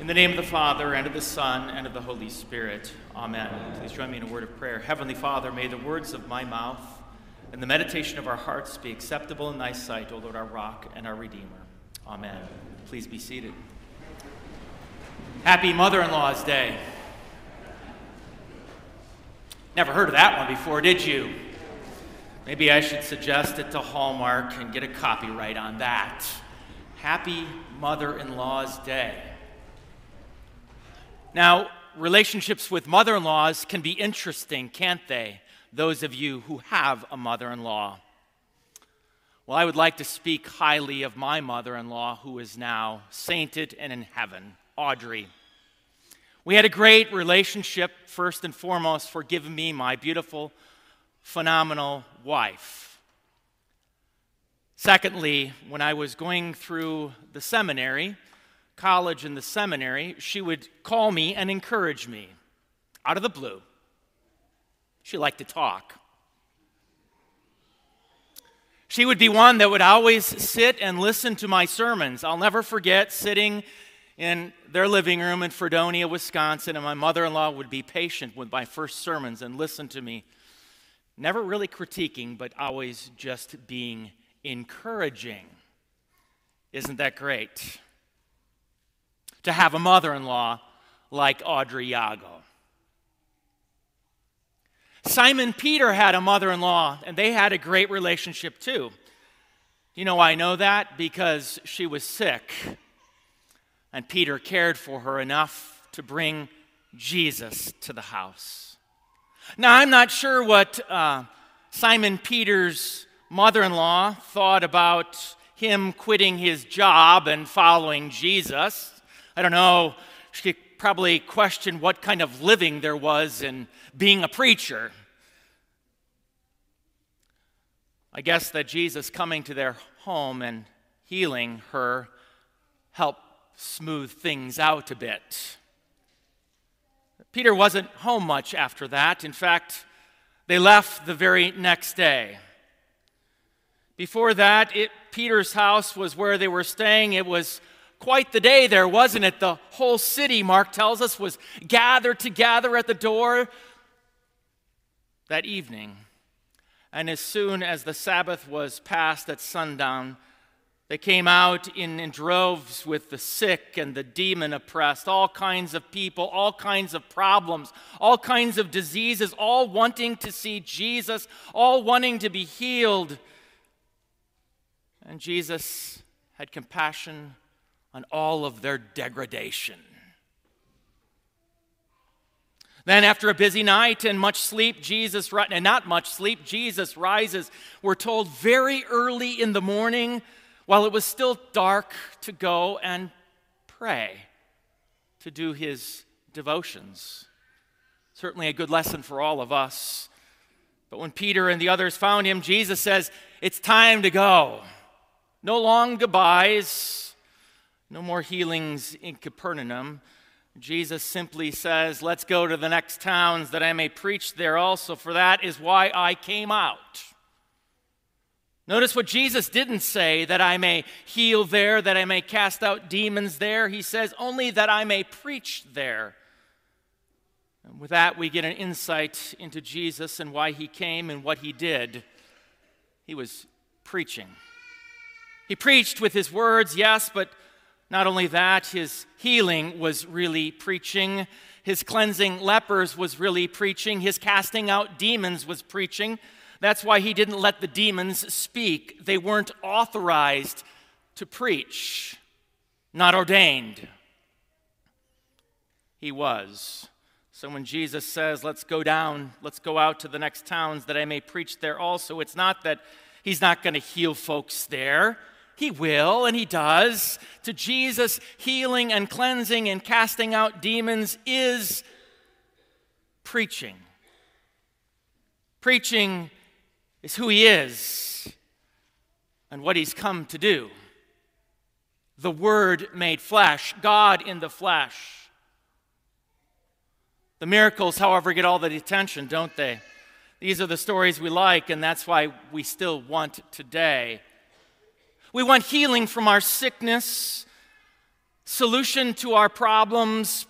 In the name of the Father, and of the Son, and of the Holy Spirit. Amen. Please join me in a word of prayer. Heavenly Father, may the words of my mouth and the meditation of our hearts be acceptable in thy sight, O Lord, our rock and our Redeemer. Amen. Please be seated. Happy Mother in Law's Day. Never heard of that one before, did you? Maybe I should suggest it to Hallmark and get a copyright on that. Happy Mother in Law's Day. Now, relationships with mother in laws can be interesting, can't they? Those of you who have a mother in law. Well, I would like to speak highly of my mother in law, who is now sainted and in heaven, Audrey. We had a great relationship, first and foremost, for giving me my beautiful, phenomenal wife. Secondly, when I was going through the seminary, college and the seminary, she would call me and encourage me out of the blue. She liked to talk. She would be one that would always sit and listen to my sermons. I'll never forget sitting in their living room in Fredonia, Wisconsin, and my mother in law would be patient with my first sermons and listen to me. Never really critiquing, but always just being encouraging. Isn't that great? To have a mother in law like Audrey Yago. Simon Peter had a mother in law, and they had a great relationship too. You know I know that? Because she was sick, and Peter cared for her enough to bring Jesus to the house. Now, I'm not sure what uh, Simon Peter's mother in law thought about him quitting his job and following Jesus. I don't know, she probably question what kind of living there was in being a preacher. I guess that Jesus coming to their home and healing her helped smooth things out a bit. Peter wasn't home much after that. In fact, they left the very next day. Before that, it, Peter's house was where they were staying. It was quite the day there, wasn't it? The whole city, Mark tells us, was gathered together at the door that evening. And as soon as the Sabbath was passed at sundown, they came out in, in, droves with the sick and the demon oppressed, all kinds of people, all kinds of problems, all kinds of diseases, all wanting to see Jesus, all wanting to be healed. And Jesus had compassion on all of their degradation. Then, after a busy night and much sleep, Jesus, and not much sleep, Jesus rises, we're told, very early in the morning, while it was still dark, to go and pray, to do his devotions. Certainly a good lesson for all of us. But when Peter and the others found him, Jesus says, It's time to go. No long goodbyes. No more healings in Capernaum. Jesus simply says, Let's go to the next towns that I may preach there also, for that is why I came out. Notice what Jesus didn't say, that I may heal there, that I may cast out demons there. He says, only that I may preach there. And with that, we get an insight into Jesus and why he came and what he did. He was preaching. He preached with his words, yes, but not only that, his healing was really preaching. His cleansing lepers was really preaching. His casting out demons was preaching. That's why he didn't let the demons speak. They weren't authorized to preach, not ordained. He was. So when Jesus says, Let's go down, let's go out to the next towns that I may preach there also, it's not that he's not going to heal folks there. He will, and He does. To Jesus, healing and cleansing and casting out demons is preaching. Preaching is who He is and what He's come to do. The Word made flesh, God in the flesh. The miracles, however, get all the attention, don't they? These are the stories we like, and that's why we still want today. We want healing from our sickness. solution to our problems,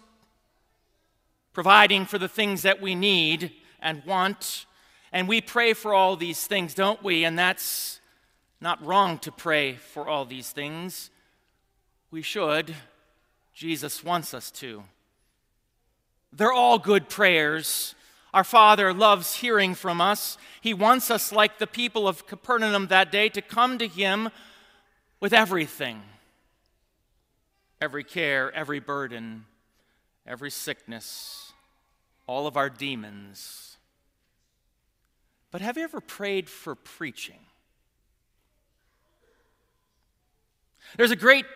providing for the things that we need and want. And we pray for all these things, don't we? And that's not wrong to pray for all these things. We should. Jesus wants us to. They're all good prayers. Our Father loves hearing from us. He wants us, like the people of Capernaum that day, to come to Him with everything every care, every burden, every sickness, all of our demons. But have you ever prayed for preaching? There's a great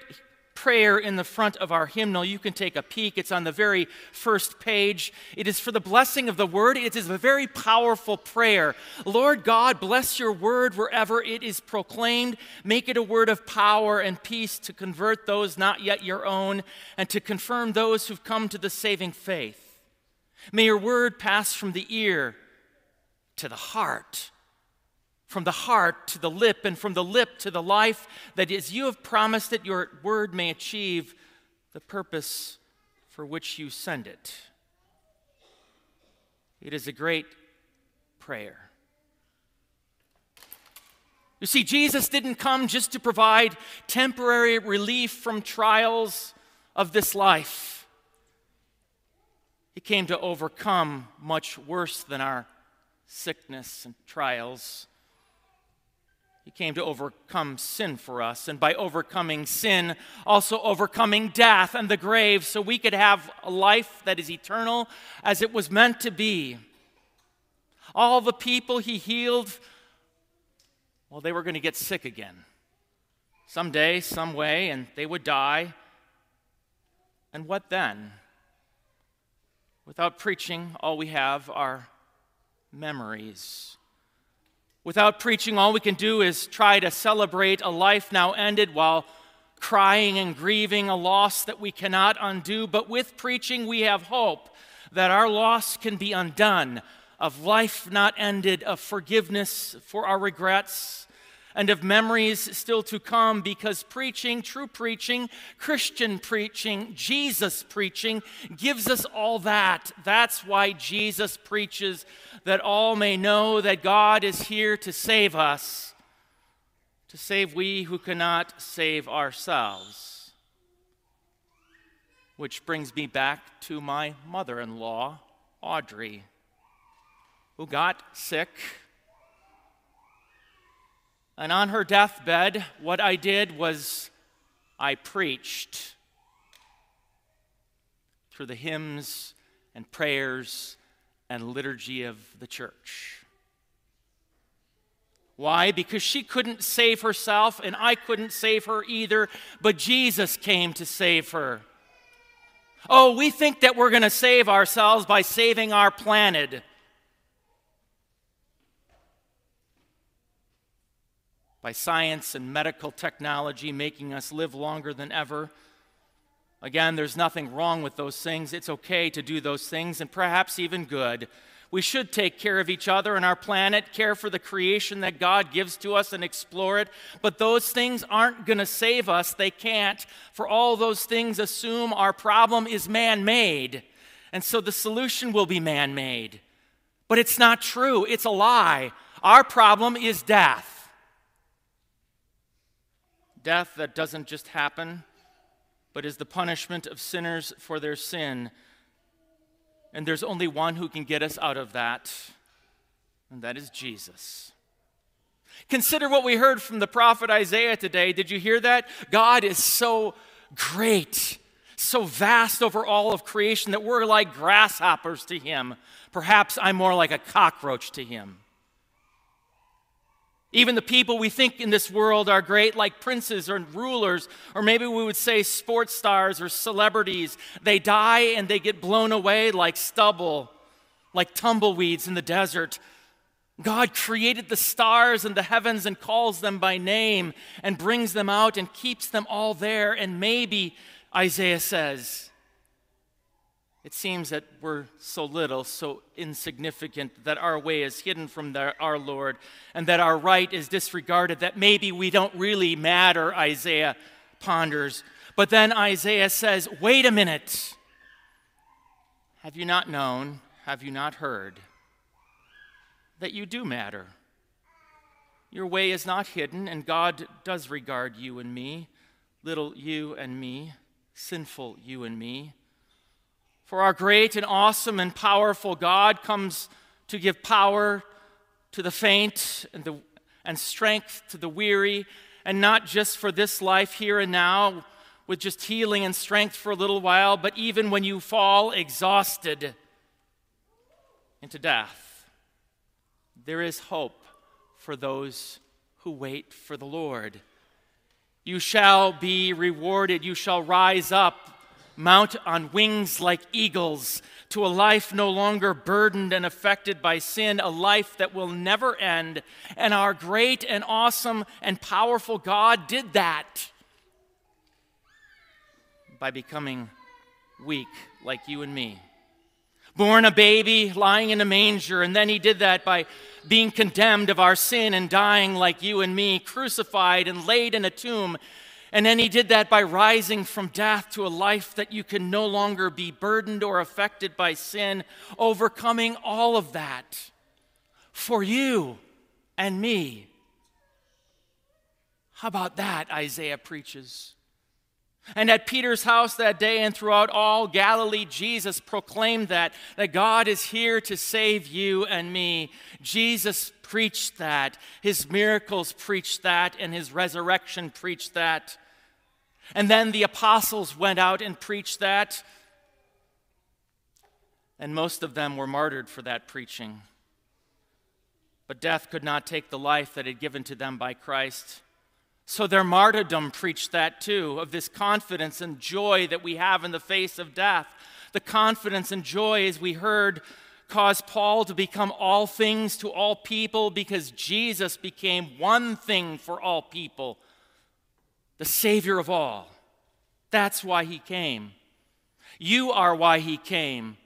prayer in the front of our hymnal. You can take a peek. It's on the very first page. It is for the blessing of the word. It is a very powerful prayer. Lord God, bless your word wherever it is proclaimed. Make it a word of power and peace to convert those not yet your own and to confirm those who've come to the saving faith. May your word pass from the ear to the heart from the heart to the lip, and from the lip to the life, that as you have promised that your word may achieve the purpose for which you send it. It is a great prayer. You see, Jesus didn't come just to provide temporary relief from trials of this life. He came to overcome much worse than our sickness and trials. He came to overcome sin for us, and by overcoming sin, also overcoming death and the grave, so we could have a life that is eternal as it was meant to be. All the people he healed, well, they were going to get sick again. Someday, some way, and they would die. And what then? Without preaching, all we have are memories. Without preaching, all we can do is try to celebrate a life now ended while crying and grieving a loss that we cannot undo. But with preaching, we have hope that our loss can be undone, of life not ended, of forgiveness for our regrets, and of memories still to come because preaching, true preaching, Christian preaching, Jesus preaching gives us all that. That's why Jesus preaches that all may know that God is here to save us, to save we who cannot save ourselves. Which brings me back to my mother in law, Audrey, who got sick and on her deathbed, what I did was I preached through the hymns and prayers and liturgy of the church. Why? Because she couldn't save herself and I couldn't save her either, but Jesus came to save her. Oh, we think that we're going to save ourselves by saving our planet. By science and medical technology making us live longer than ever. Again, there's nothing wrong with those things. It's okay to do those things, and perhaps even good. We should take care of each other and our planet, care for the creation that God gives to us, and explore it. But those things aren't going to save us. They can't. For all those things assume our problem is man made. And so the solution will be man made. But it's not true, it's a lie. Our problem is death death that doesn't just happen, but is the punishment of sinners for their sin. And there's only one who can get us out of that, and that is Jesus. Consider what we heard from the prophet Isaiah today. Did you hear that? God is so great, so vast over all of creation that we're like grasshoppers to him. Perhaps I'm more like a cockroach to him. Even the people we think in this world are great, like princes or rulers, or maybe we would say sports stars or celebrities, they die and they get blown away like stubble, like tumbleweeds in the desert. God created the stars and the heavens and calls them by name and brings them out and keeps them all there. And maybe, Isaiah says, it seems that we're so little, so insignificant, that our way is hidden from the, our Lord, and that our right is disregarded, that maybe we don't really matter, Isaiah ponders. But then Isaiah says, Wait a minute. Have you not known? Have you not heard that you do matter? Your way is not hidden, and God does regard you and me, little you and me, sinful you and me. For our great and awesome and powerful God comes to give power to the faint and, the, and strength to the weary, and not just for this life here and now with just healing and strength for a little while, but even when you fall exhausted into death, there is hope for those who wait for the Lord. You shall be rewarded. You shall rise up, mount on wings like eagles, to a life no longer burdened and affected by sin, a life that will never end. And our great and awesome and powerful God did that by becoming weak like you and me. Born a baby, lying in a manger, and then he did that by being condemned of our sin and dying like you and me, crucified and laid in a tomb. And then he did that by rising from death to a life that you can no longer be burdened or affected by sin, overcoming all of that for you and me. How about that, Isaiah preaches? And at Peter's house that day and throughout all Galilee, Jesus proclaimed that, that God is here to save you and me. Jesus preached that. His miracles preached that, and his resurrection preached that. And then the apostles went out and preached that. And most of them were martyred for that preaching. But death could not take the life that had given to them by Christ. So their martyrdom preached that too, of this confidence and joy that we have in the face of death. The confidence and joy, as we heard, caused Paul to become all things to all people because Jesus became one thing for all people, the Savior of all. That's why he came. You are why he came.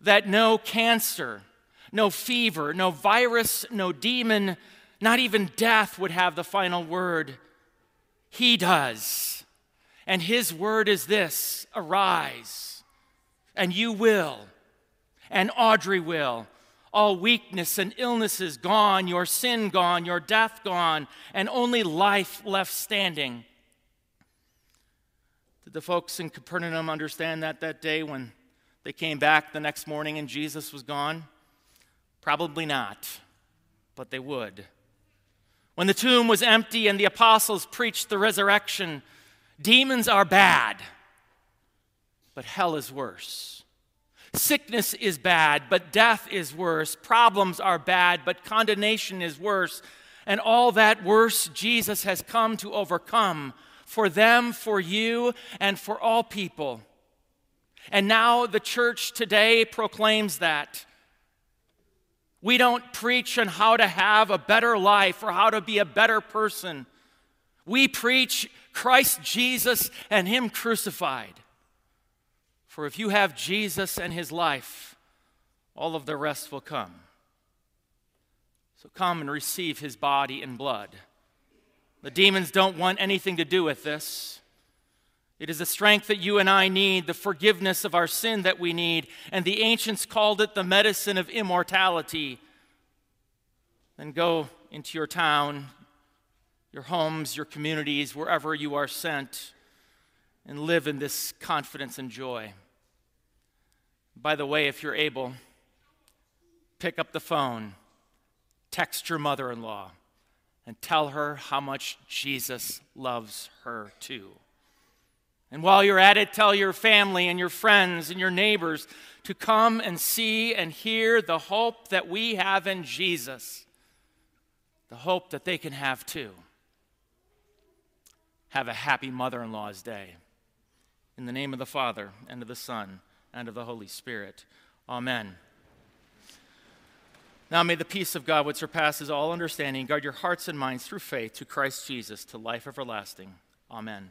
That no cancer, no fever, no virus, no demon, not even death would have the final word. He does. And his word is this arise, and you will, and Audrey will. All weakness and illnesses gone, your sin gone, your death gone, and only life left standing. Did the folks in Capernaum understand that that day when they came back the next morning and Jesus was gone? Probably not, but they would. When the tomb was empty and the apostles preached the resurrection, demons are bad, but hell is worse. Sickness is bad, but death is worse. Problems are bad, but condemnation is worse. And all that worse, Jesus has come to overcome for them, for you, and for all people. And now the church today proclaims that. We don't preach on how to have a better life or how to be a better person. We preach Christ Jesus and Him crucified. For if you have Jesus and His life, all of the rest will come. So come and receive His body and blood. The demons don't want anything to do with this. It is the strength that you and I need, the forgiveness of our sin that we need, and the ancients called it the medicine of immortality. Then go into your town, your homes, your communities, wherever you are sent, and live in this confidence and joy. By the way, if you're able, pick up the phone, text your mother in law, and tell her how much Jesus loves her too. And while you're at it, tell your family and your friends and your neighbors to come and see and hear the hope that we have in Jesus, the hope that they can have too. Have a happy mother in law's day. In the name of the Father, and of the Son, and of the Holy Spirit. Amen. Now may the peace of God, which surpasses all understanding, guard your hearts and minds through faith to Christ Jesus to life everlasting. Amen.